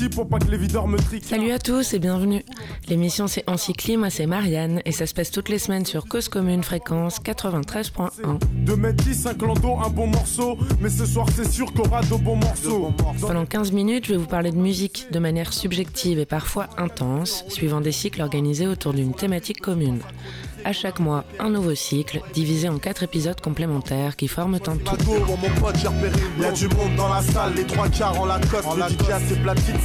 petit pour pas que les videurs me triquent. Salut à tous et bienvenue. L'émission c'est Encycli, moi c'est Marianne et ça se passe toutes les semaines sur Cause Commune Fréquence 93.1. De mettre 10, un clando, un bon morceau, mais ce soir c'est sûr qu'on aura de bons morceaux. Pendant 15 minutes, je vais vous parler de musique de manière subjective et parfois intense, suivant des cycles organisés autour d'une thématique commune. À chaque mois, un nouveau cycle, divisé en quatre épisodes complémentaires qui forment un tout.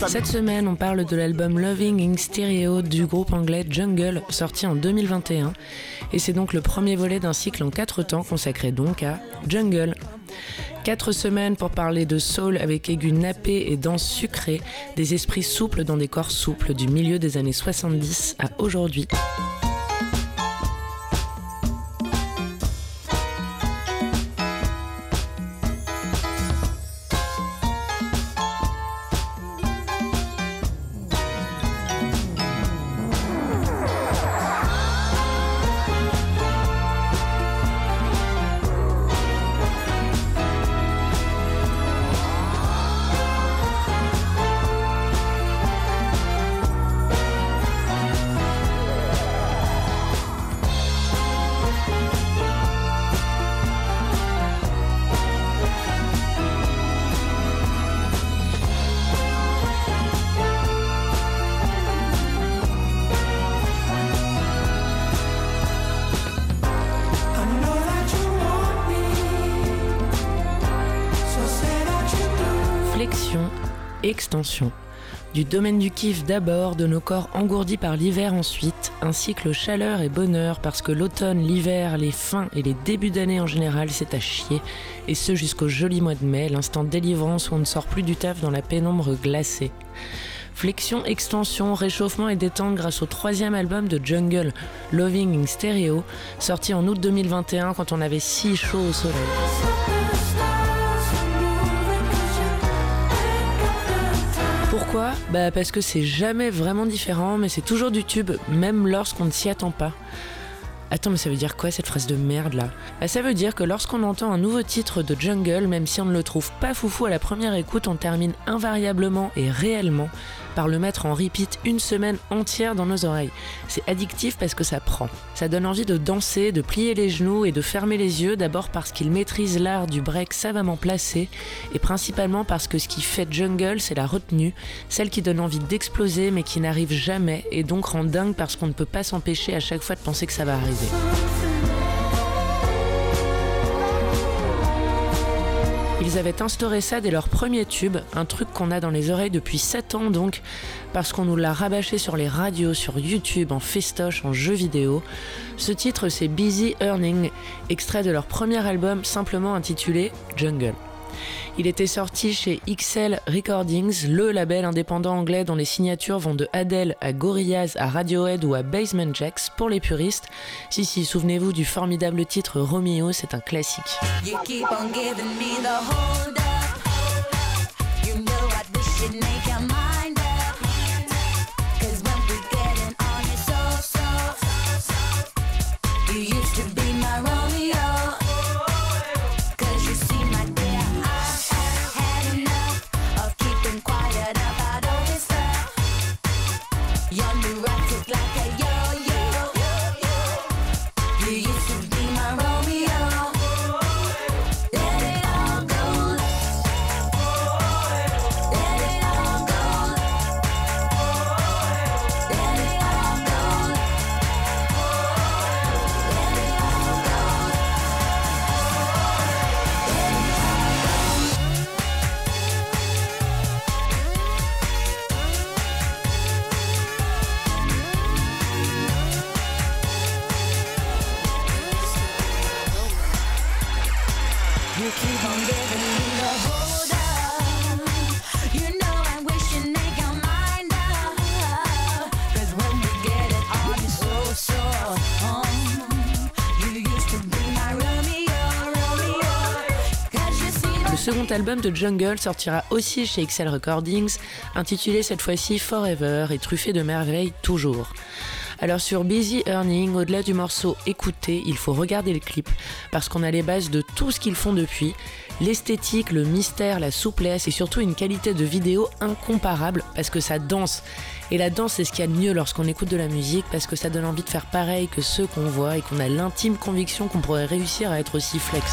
Cette semaine, on parle de l'album Loving in Stereo du groupe anglais Jungle, sorti en 2021. Et c'est donc le premier volet d'un cycle en quatre temps consacré donc à Jungle. Quatre semaines pour parler de soul avec aigus nappés et danse sucrée, des esprits souples dans des corps souples du milieu des années 70 à aujourd'hui. Extension. Du domaine du kiff d'abord, de nos corps engourdis par l'hiver ensuite, un cycle chaleur et bonheur parce que l'automne, l'hiver, les fins et les débuts d'année en général c'est à chier, et ce jusqu'au joli mois de mai, l'instant délivrance où on ne sort plus du taf dans la pénombre glacée. Flexion, extension, réchauffement et détente grâce au troisième album de Jungle, Loving in Stereo, sorti en août 2021 quand on avait si chaud au soleil. Pourquoi Bah parce que c'est jamais vraiment différent, mais c'est toujours du tube, même lorsqu'on ne s'y attend pas. Attends, mais ça veut dire quoi cette phrase de merde là? Bah, Ça veut dire que lorsqu'on entend un nouveau titre de Jungle, même si on ne le trouve pas foufou à la première écoute, on termine invariablement et réellement par le mettre en repeat une semaine entière dans nos oreilles. C'est addictif parce que ça prend. Ça donne envie de danser, de plier les genoux et de fermer les yeux, d'abord parce qu'il maîtrise l'art du break savamment placé, et principalement parce que ce qui fait Jungle, c'est la retenue, celle qui donne envie d'exploser mais qui n'arrive jamais, et donc rend dingue parce qu'on ne peut pas s'empêcher à chaque fois de penser que ça va arriver. Ils avaient instauré ça dès leur premier tube, un truc qu'on a dans les oreilles depuis 7 ans donc, parce qu'on nous l'a rabâché sur les radios, sur YouTube, en festoche, en jeux vidéo. Ce titre c'est Busy Earning, extrait de leur premier album simplement intitulé Jungle. Il était sorti chez XL Recordings, le label indépendant anglais dont les signatures vont de Adele à Gorillaz à Radiohead ou à Basement Jacks pour les puristes. Si si, souvenez-vous du formidable titre Romeo, c'est un classique. Second album de Jungle sortira aussi chez XL Recordings, intitulé cette fois-ci Forever et truffé de merveilles toujours. Alors sur Busy Earning, au-delà du morceau écouté, il faut regarder le clip parce qu'on a les bases de tout ce qu'ils font depuis L'esthétique, le mystère, la souplesse et surtout une qualité de vidéo incomparable parce que ça danse. Et la danse, c'est ce qu'il y a de mieux lorsqu'on écoute de la musique parce que ça donne envie de faire pareil que ceux qu'on voit et qu'on a l'intime conviction qu'on pourrait réussir à être aussi flex.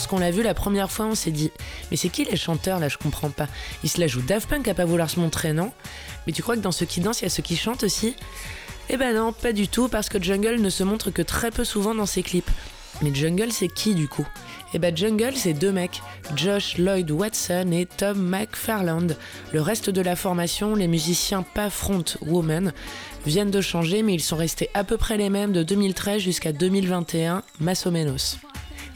Lorsqu'on l'a vu la première fois, on s'est dit Mais c'est qui les chanteurs là Je comprends pas. Ils se la jouent Daft Punk à pas vouloir se montrer, non? Mais tu crois que dans ceux qui dansent, il y a ceux qui chantent aussi? Eh ben non, pas du tout, parce que Jungle ne se montre que très peu souvent dans ses clips. Mais Jungle, c'est qui du coup? Eh ben Jungle, c'est deux mecs, Josh Lloyd Watson et Tom McFarland. Le reste de la formation, les musiciens pas front woman, viennent de changer, mais ils sont restés à peu près les mêmes de 2013 jusqu'à 2021, Massomenos.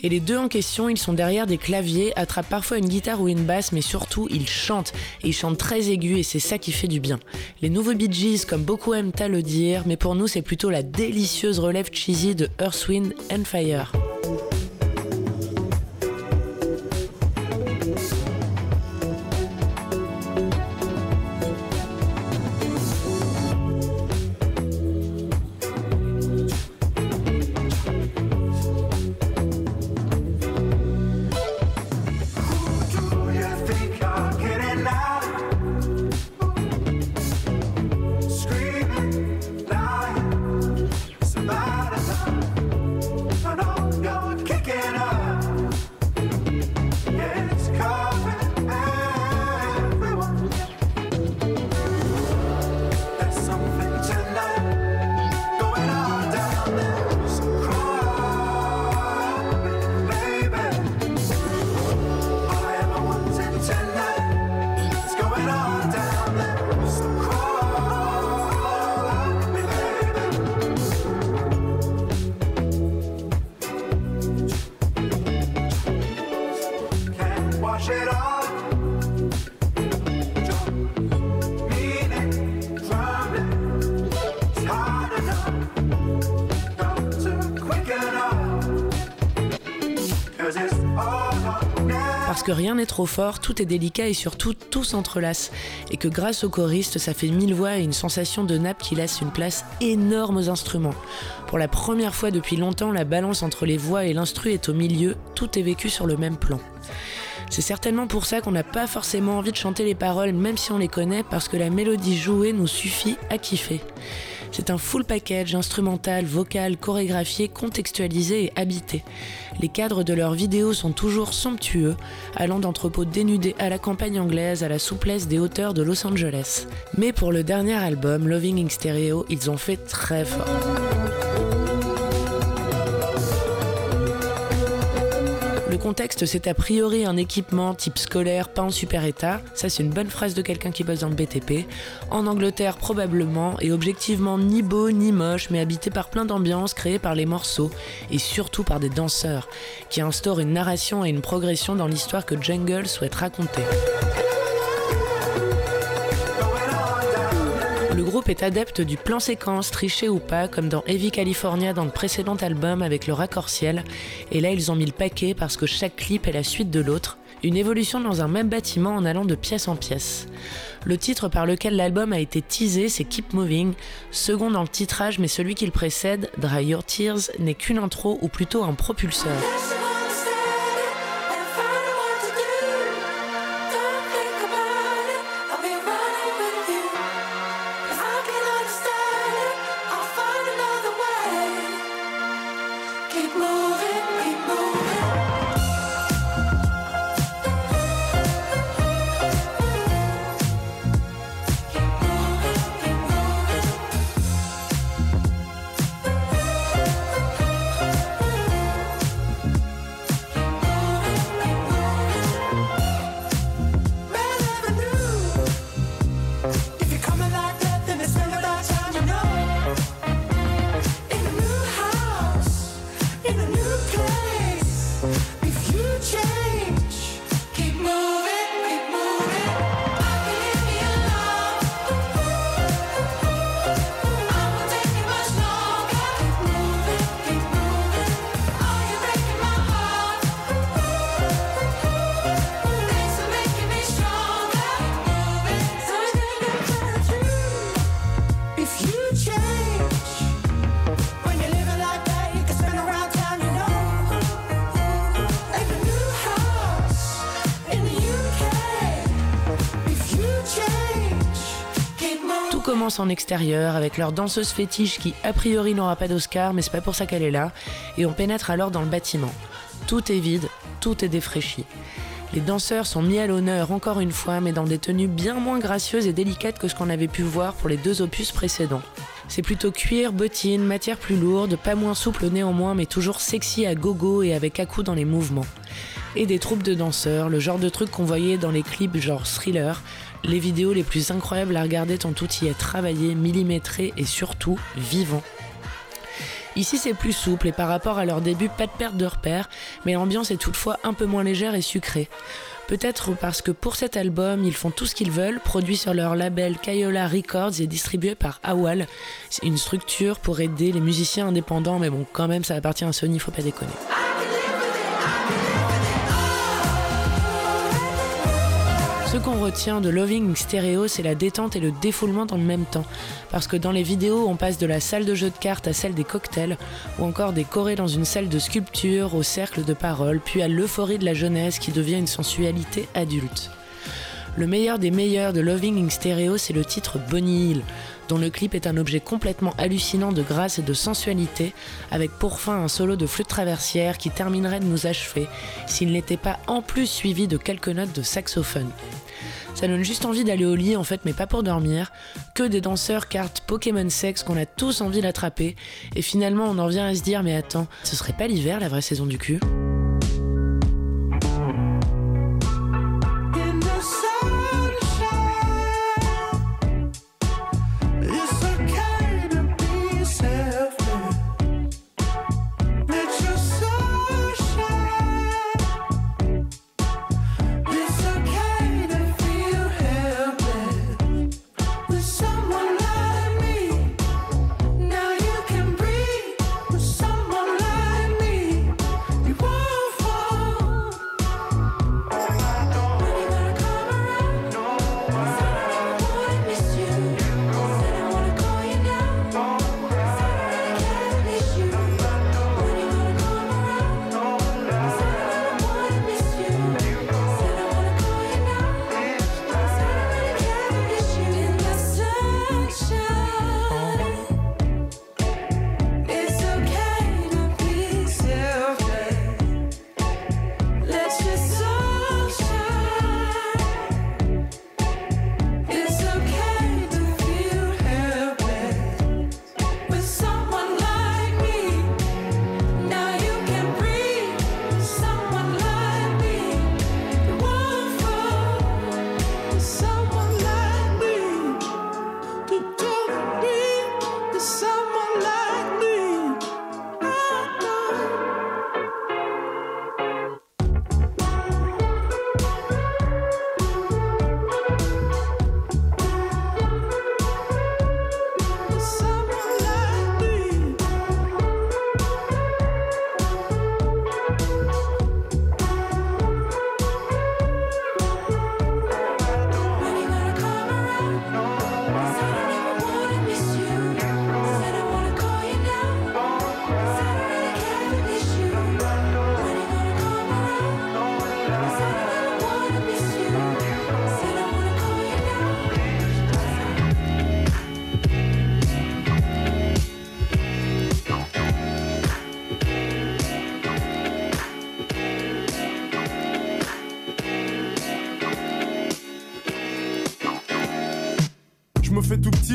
Et les deux en question, ils sont derrière des claviers, attrapent parfois une guitare ou une basse, mais surtout ils chantent. Et ils chantent très aigus et c'est ça qui fait du bien. Les nouveaux Bee Gees, comme beaucoup aiment à le dire, mais pour nous c'est plutôt la délicieuse relève cheesy de Earth, Wind and Fire. Parce que rien n'est trop fort, tout est délicat et surtout tout s'entrelace. Et que grâce au choriste, ça fait mille voix et une sensation de nappe qui laisse une place énorme aux instruments. Pour la première fois depuis longtemps, la balance entre les voix et l'instru est au milieu, tout est vécu sur le même plan. C'est certainement pour ça qu'on n'a pas forcément envie de chanter les paroles, même si on les connaît, parce que la mélodie jouée nous suffit à kiffer. C'est un full package instrumental, vocal, chorégraphié, contextualisé et habité. Les cadres de leurs vidéos sont toujours somptueux, allant d'entrepôts dénudés à la campagne anglaise à la souplesse des hauteurs de Los Angeles. Mais pour le dernier album, Loving in Stereo, ils ont fait très fort. Contexte, c'est a priori un équipement type scolaire, pas en super état. Ça, c'est une bonne phrase de quelqu'un qui bosse dans le BTP. En Angleterre, probablement, et objectivement ni beau ni moche, mais habité par plein d'ambiances créées par les morceaux, et surtout par des danseurs, qui instaurent une narration et une progression dans l'histoire que Jungle souhaite raconter. Est adepte du plan séquence, triché ou pas, comme dans Heavy California dans le précédent album avec le raccord-ciel. Et là, ils ont mis le paquet parce que chaque clip est la suite de l'autre, une évolution dans un même bâtiment en allant de pièce en pièce. Le titre par lequel l'album a été teasé, c'est Keep Moving, second dans le titrage, mais celui qui le précède, Dry Your Tears, n'est qu'une intro ou plutôt un propulseur. Commence en extérieur avec leur danseuse fétiche qui a priori n'aura pas d'Oscar mais c'est pas pour ça qu'elle est là et on pénètre alors dans le bâtiment. Tout est vide, tout est défraîchi. Les danseurs sont mis à l'honneur encore une fois mais dans des tenues bien moins gracieuses et délicates que ce qu'on avait pu voir pour les deux opus précédents. C'est plutôt cuir, bottines, matière plus lourde, pas moins souple néanmoins mais toujours sexy à gogo et avec à coups dans les mouvements. Et des troupes de danseurs, le genre de truc qu'on voyait dans les clips genre thriller, les vidéos les plus incroyables à regarder tant tout y est travaillé, millimétré et surtout vivant. Ici c'est plus souple et par rapport à leur début pas de perte de repère, mais l'ambiance est toutefois un peu moins légère et sucrée. Peut-être parce que pour cet album, ils font tout ce qu'ils veulent, produit sur leur label Kayola Records et distribué par Awal. Une structure pour aider les musiciens indépendants, mais bon, quand même, ça appartient à Sony, faut pas déconner. Ce qu'on retient de Loving Stereo, c'est la détente et le défoulement dans le même temps. Parce que dans les vidéos, on passe de la salle de jeu de cartes à celle des cocktails, ou encore des chorés dans une salle de sculpture, au cercle de parole, puis à l'euphorie de la jeunesse qui devient une sensualité adulte. Le meilleur des meilleurs de Loving in Stereo, c'est le titre Bonnie Hill, dont le clip est un objet complètement hallucinant de grâce et de sensualité, avec pour fin un solo de flûte traversière qui terminerait de nous achever s'il n'était pas en plus suivi de quelques notes de saxophone. Ça donne juste envie d'aller au lit en fait, mais pas pour dormir. Que des danseurs cartes Pokémon sexe qu'on a tous envie d'attraper. Et finalement, on en vient à se dire, mais attends, ce serait pas l'hiver la vraie saison du cul?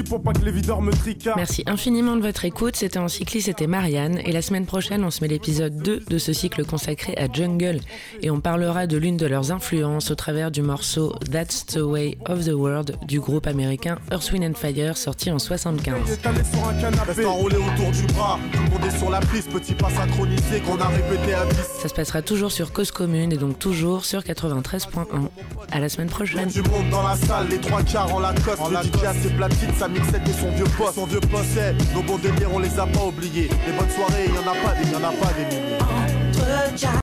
Pour pas que les videurs me tricardent. Merci infiniment de votre écoute. C'était en cycliste, c'était Marianne. Et la semaine prochaine, on se met l'épisode 2 de ce cycle consacré à Jungle. Et on parlera de l'une de leurs influences au travers du morceau That's the Way of the World du groupe américain Earth, Wind and Fire, sorti en 75. Ça se passera toujours sur Cause Commune et donc toujours sur 93.1. À la semaine prochaine. Du monde dans la salle, les trois quarts en la coste. En la DJ platine, sa mixette et son vieux poste. Son vieux poste, nos bons délires, on les a pas oubliés. Les bonnes soirées, y en a pas des, y en a pas des milliers.